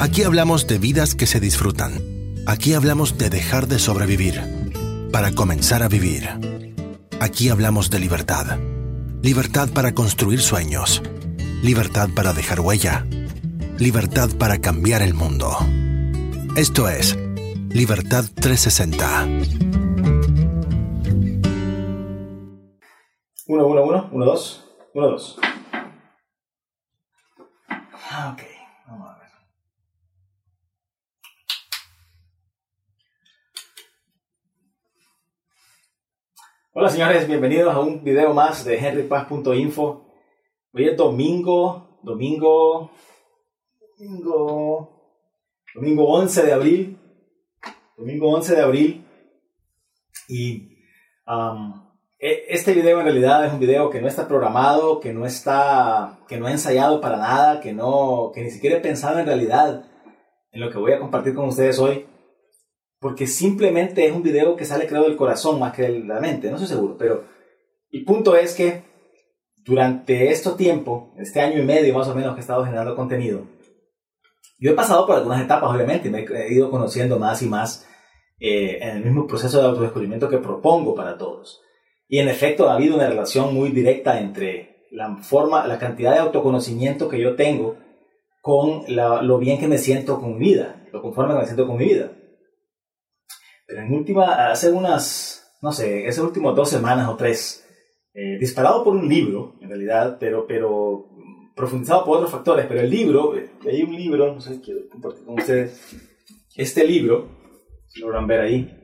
Aquí hablamos de vidas que se disfrutan. Aquí hablamos de dejar de sobrevivir para comenzar a vivir. Aquí hablamos de libertad. Libertad para construir sueños. Libertad para dejar huella. Libertad para cambiar el mundo. Esto es Libertad 360. 1, 1, 1, 1, 2, 1, 2. Ok, vamos a ver. Hola señores, bienvenidos a un video más de henrypaz.info. Hoy es domingo, domingo, domingo, domingo 11 de abril, domingo 11 de abril. Y um, e, este video en realidad es un video que no está programado, que no está, que no he ensayado para nada, que no, que ni siquiera he pensado en realidad en lo que voy a compartir con ustedes hoy, porque simplemente es un video que sale creo del corazón más que de la mente, no estoy seguro, pero el punto es que durante este tiempo, este año y medio más o menos que he estado generando contenido, yo he pasado por algunas etapas, obviamente, me he ido conociendo más y más eh, en el mismo proceso de autodescubrimiento que propongo para todos. Y en efecto ha habido una relación muy directa entre la forma, la cantidad de autoconocimiento que yo tengo con lo bien que me siento con mi vida, lo conforme que me siento con mi vida. Pero en última, hace unas, no sé, esas últimas dos semanas o tres, eh, disparado por un libro, en realidad, pero, pero profundizado por otros factores, pero el libro, hay un libro, no sé quiero compartir con ustedes, este libro, si logran ver ahí,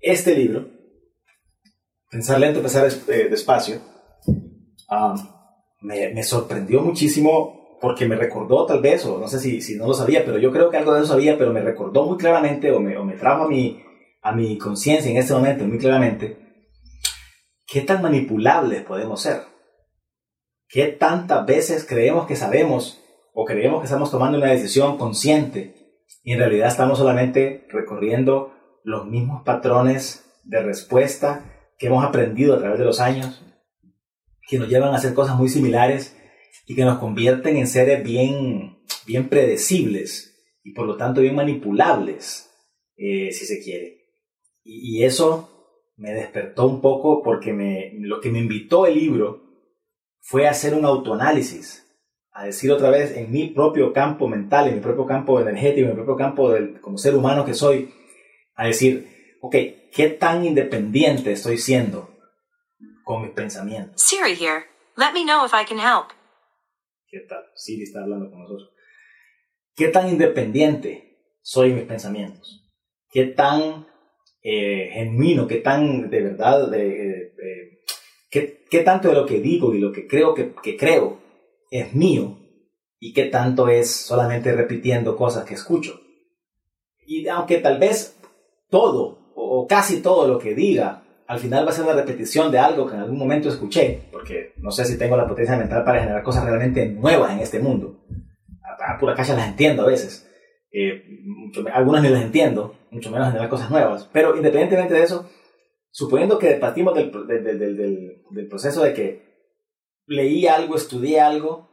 este libro, Pensar lento, pensar eh, despacio, me, me, sorprendió muchísimo porque me recordó tal vez, o no sé si, si, no lo sabía, pero yo creo que algo de eso sabía, pero me recordó muy claramente o me, o me trajo a mi, a mi conciencia en este momento muy claramente qué tan manipulables podemos ser. ¿Qué tantas veces creemos que sabemos o creemos que estamos tomando una decisión consciente y en realidad estamos solamente recorriendo los mismos patrones de respuesta que hemos aprendido a través de los años, que nos llevan a hacer cosas muy similares y que nos convierten en seres bien, bien predecibles y por lo tanto bien manipulables, eh, si se quiere. Y, eso me despertó un poco porque me, lo que me invitó el libro fue a hacer un autoanálisis, a decir otra vez en mi propio campo mental, en mi propio campo energético, en mi propio campo del, como ser humano que soy, a decir, ok, ¿qué tan independiente estoy siendo con mis pensamientos? Siri here. Let me know if I can help. ¿Qué tal? Siri está hablando con nosotros. ¿Qué tan independiente soy mis pensamientos? ¿Qué tan eh, genuino, qué tan de verdad, de, qué, qué, tanto de lo que digo y lo que creo que, que creo es mío y qué tanto es solamente repitiendo cosas que escucho? Y aunque tal vez todo o casi todo lo que diga al final va a ser una repetición de algo que en algún momento escuché, no sé si tengo la potencia mental para generar cosas realmente nuevas en este mundo. A, pura cacha las entiendo a veces. Eh, algunas ni las entiendo, mucho menos generar cosas nuevas. Pero independientemente de eso, suponiendo que partimos del, del, del, del proceso de que leí algo, estudié algo,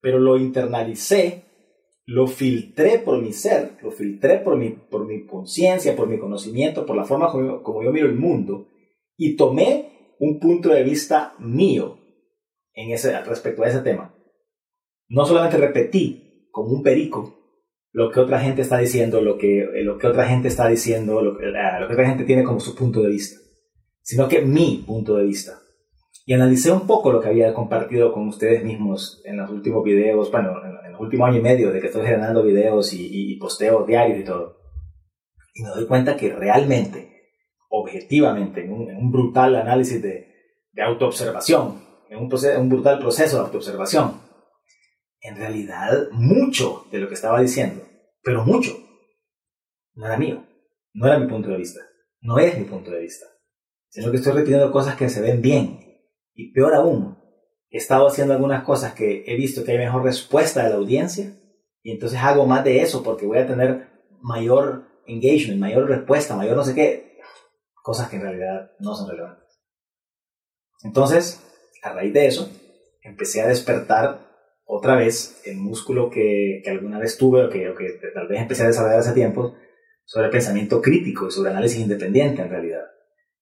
pero lo internalicé lo filtré por mi ser, lo filtré por mi, por mi conciencia, por mi conocimiento, por la forma como, yo miro el mundo, y tomé un punto de vista mío en ese, respecto a ese tema. No solamente repetí como un perico lo que otra gente está diciendo, lo que, lo que otra gente está diciendo, lo que, lo que otra gente tiene como su punto de vista, sino que mi punto de vista y analicé un poco lo que había compartido con ustedes mismos en los últimos videos, bueno, en, el último año y medio de que estoy generando videos y, y, posteo diarios y todo. Y me doy cuenta que realmente, objetivamente, en un, brutal análisis de, de autoobservación, en un, brutal proceso de autoobservación, en realidad mucho de lo que estaba diciendo, pero mucho, no era mío, no era mi punto de vista, no es mi punto de vista, sino que estoy repitiendo cosas que se ven bien, y peor aún, he estado haciendo algunas cosas que he visto que hay mejor respuesta de la audiencia y entonces hago más de eso porque voy a tener mayor engagement, mayor respuesta, mayor no sé qué, cosas que en realidad no son relevantes. Entonces, a raíz de eso, empecé a despertar otra vez el músculo que, que alguna vez tuve o que, o que tal vez empecé a desarrollar hace tiempo sobre pensamiento crítico y sobre análisis independiente en realidad.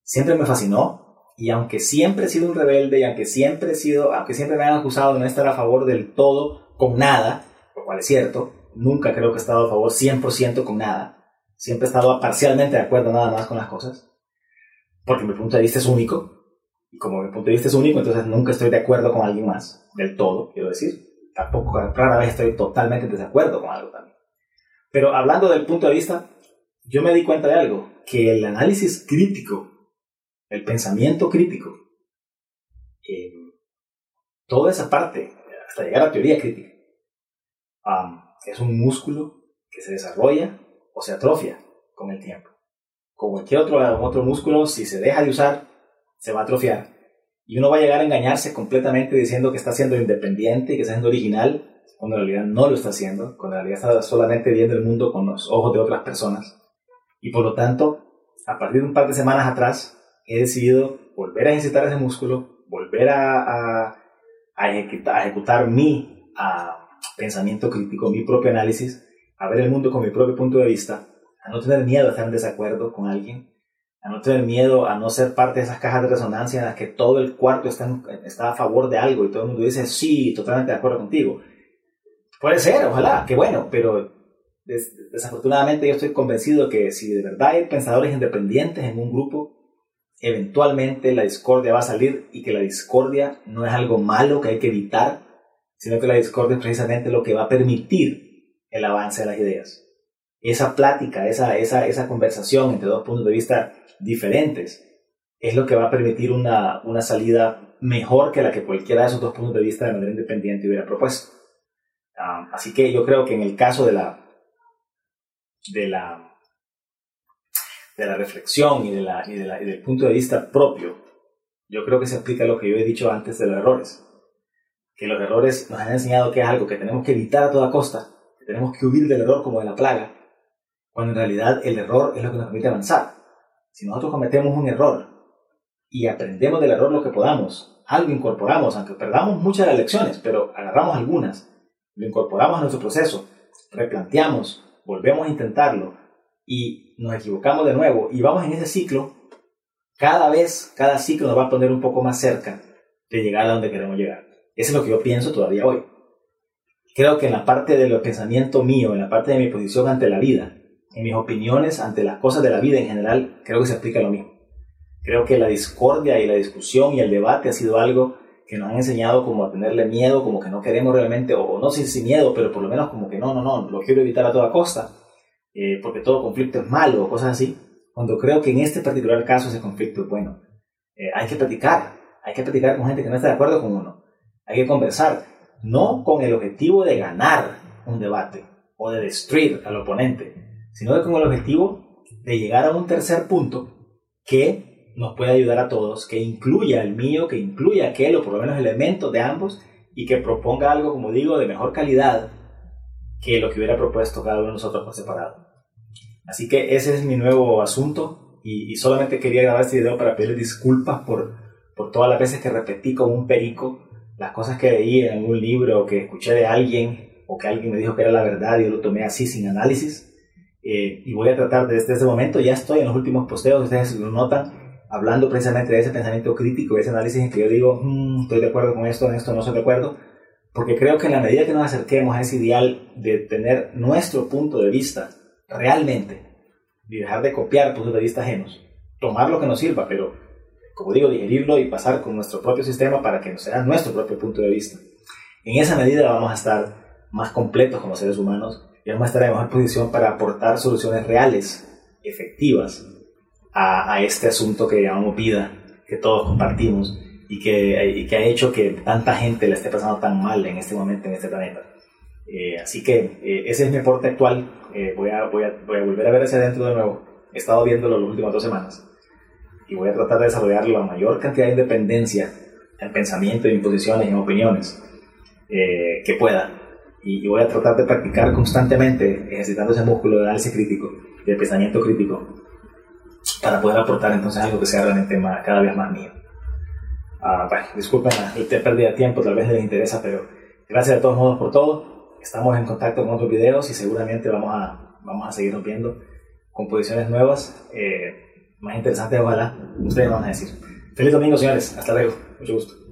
Siempre me fascinó y aunque siempre he sido un rebelde y aunque siempre he sido, aunque siempre me han acusado de no estar a favor del todo con nada, lo cual es cierto, nunca creo que he estado a favor 100% con nada. Siempre he estado parcialmente de acuerdo nada más con las cosas. Porque mi punto de vista es único. Y como mi punto de vista es único, entonces nunca estoy de acuerdo con alguien más. Del todo, quiero decir. Tampoco rara vez estoy totalmente en desacuerdo con algo también. Pero hablando del punto de vista, yo me di cuenta de algo. Que el análisis crítico, el pensamiento crítico, eh, toda esa parte, hasta llegar a teoría crítica, es un músculo que se desarrolla o se atrofia con el tiempo. Como cualquier otro, otro músculo, si se deja de usar, se va a atrofiar. Y uno va a llegar a engañarse completamente diciendo que está siendo independiente y que está siendo original, cuando en realidad no lo está haciendo, cuando en realidad está solamente viendo el mundo con los ojos de otras personas. Y por lo tanto, a partir de un par de semanas atrás, he decidido volver a ejercitar ese músculo, volver a, a, ejecutar, a ejecutar, mi pensamiento crítico, mi propio análisis, a ver el mundo con mi propio punto de vista, a no tener miedo a estar en desacuerdo con alguien, a no tener miedo a no ser parte de esas cajas de resonancia en las que todo el cuarto está, está a favor de algo y todo el mundo dice, sí, totalmente de acuerdo contigo. Puede ser, ojalá, qué bueno, pero desafortunadamente yo estoy convencido que si de verdad hay pensadores independientes en un grupo, eventualmente la discordia va a salir y que la discordia no es algo malo que hay que evitar, sino que la discordia es precisamente lo que va a permitir el avance de las ideas. Esa plática, esa, esa, esa conversación entre dos puntos de vista diferentes es lo que va a permitir una, una salida mejor que la que cualquiera de esos dos puntos de vista de manera independiente hubiera propuesto. Ah, así que yo creo que en el caso de la, de la, de la reflexión y, de la, y, y del punto de vista propio, yo creo que se aplica lo que yo he dicho antes de los errores. Que los errores nos han enseñado que es algo que tenemos que evitar a toda costa, que tenemos que huir del error como de la plaga, cuando en realidad el error es lo que nos permite avanzar. Si nosotros cometemos un error y aprendemos del error lo que podamos, algo incorporamos, aunque perdamos muchas de las lecciones, pero agarramos algunas, lo incorporamos a nuestro proceso, replanteamos, volvemos a intentarlo y nos equivocamos de nuevo y vamos en ese ciclo, cada vez, cada ciclo nos va a poner un poco más cerca de llegar a donde queremos llegar. Eso es lo que yo pienso todavía hoy. Creo que en la parte del pensamiento mío, en la parte de mi posición ante la vida, en mis opiniones ante las cosas de la vida en general, creo que se aplica lo mismo. Creo que la discordia y la discusión y el debate ha sido algo que nos han enseñado como a tenerle miedo, como que no queremos realmente, o no sé si miedo, pero por lo menos como que no, no, no, lo quiero evitar a toda costa, eh, porque todo conflicto es malo o cosas así, cuando creo que en este particular caso ese conflicto es bueno. Eh, hay que platicar, hay que platicar con gente que no está de acuerdo con uno, hay que conversar, no con el objetivo de ganar un debate o de destruir al oponente, sino con el objetivo de llegar a un tercer punto que nos puede ayudar a todos, que incluya el mío, que incluya aquel o por lo menos elementos de ambos y que proponga algo, como digo, de mejor calidad que lo que hubiera propuesto cada uno de nosotros por separado. Así que ese es mi nuevo asunto y, solamente quería grabar este video para pedirle disculpas por, por todas las veces que repetí como un perico las cosas que leí en algún libro o que escuché de alguien o que alguien me dijo que era la verdad y yo lo tomé así sin análisis. Eh, y voy a tratar desde este momento, ya estoy en los últimos posteos, ustedes lo notan, hablando precisamente de ese pensamiento crítico, ese análisis en que yo digo, mm, estoy de acuerdo con esto, en esto no estoy de acuerdo, porque creo que en la medida que nos acerquemos a ese ideal de tener nuestro punto de vista realmente, y dejar de copiar puntos de vista ajenos, tomar lo que nos sirva, pero como digo, digerirlo y pasar con nuestro propio sistema para que nos sea nuestro propio punto de vista. En esa medida vamos a estar más completos como seres humanos y vamos a estar en mejor posición para aportar soluciones reales, efectivas, a, este asunto que llamamos vida, que todos compartimos y que, que ha hecho que tanta gente le esté pasando tan mal en este momento en este planeta. Eh, así que eh, ese es mi aporte actual. Eh, voy, a, voy, a, voy, a, volver a ver hacia adentro de nuevo. He estado viéndolo las últimas dos semanas. Y voy a tratar de desarrollar la mayor cantidad de independencia en pensamiento, en posiciones, en opiniones que pueda. Y, voy a tratar de practicar constantemente, ejercitando ese músculo de análisis crítico, de pensamiento crítico, para poder aportar entonces algo que sea realmente más, cada vez más mío. Uh, bueno, disculpen la pérdida tiempo, tal vez les interesa, pero Gracias de todos modos por todo. Estamos en contacto con otros videos y seguramente vamos a, vamos a seguirnos viendo con posiciones nuevas, eh, más interesantes ojalá. Ustedes van a decir. Feliz domingo, señores. Hasta luego. Mucho gusto.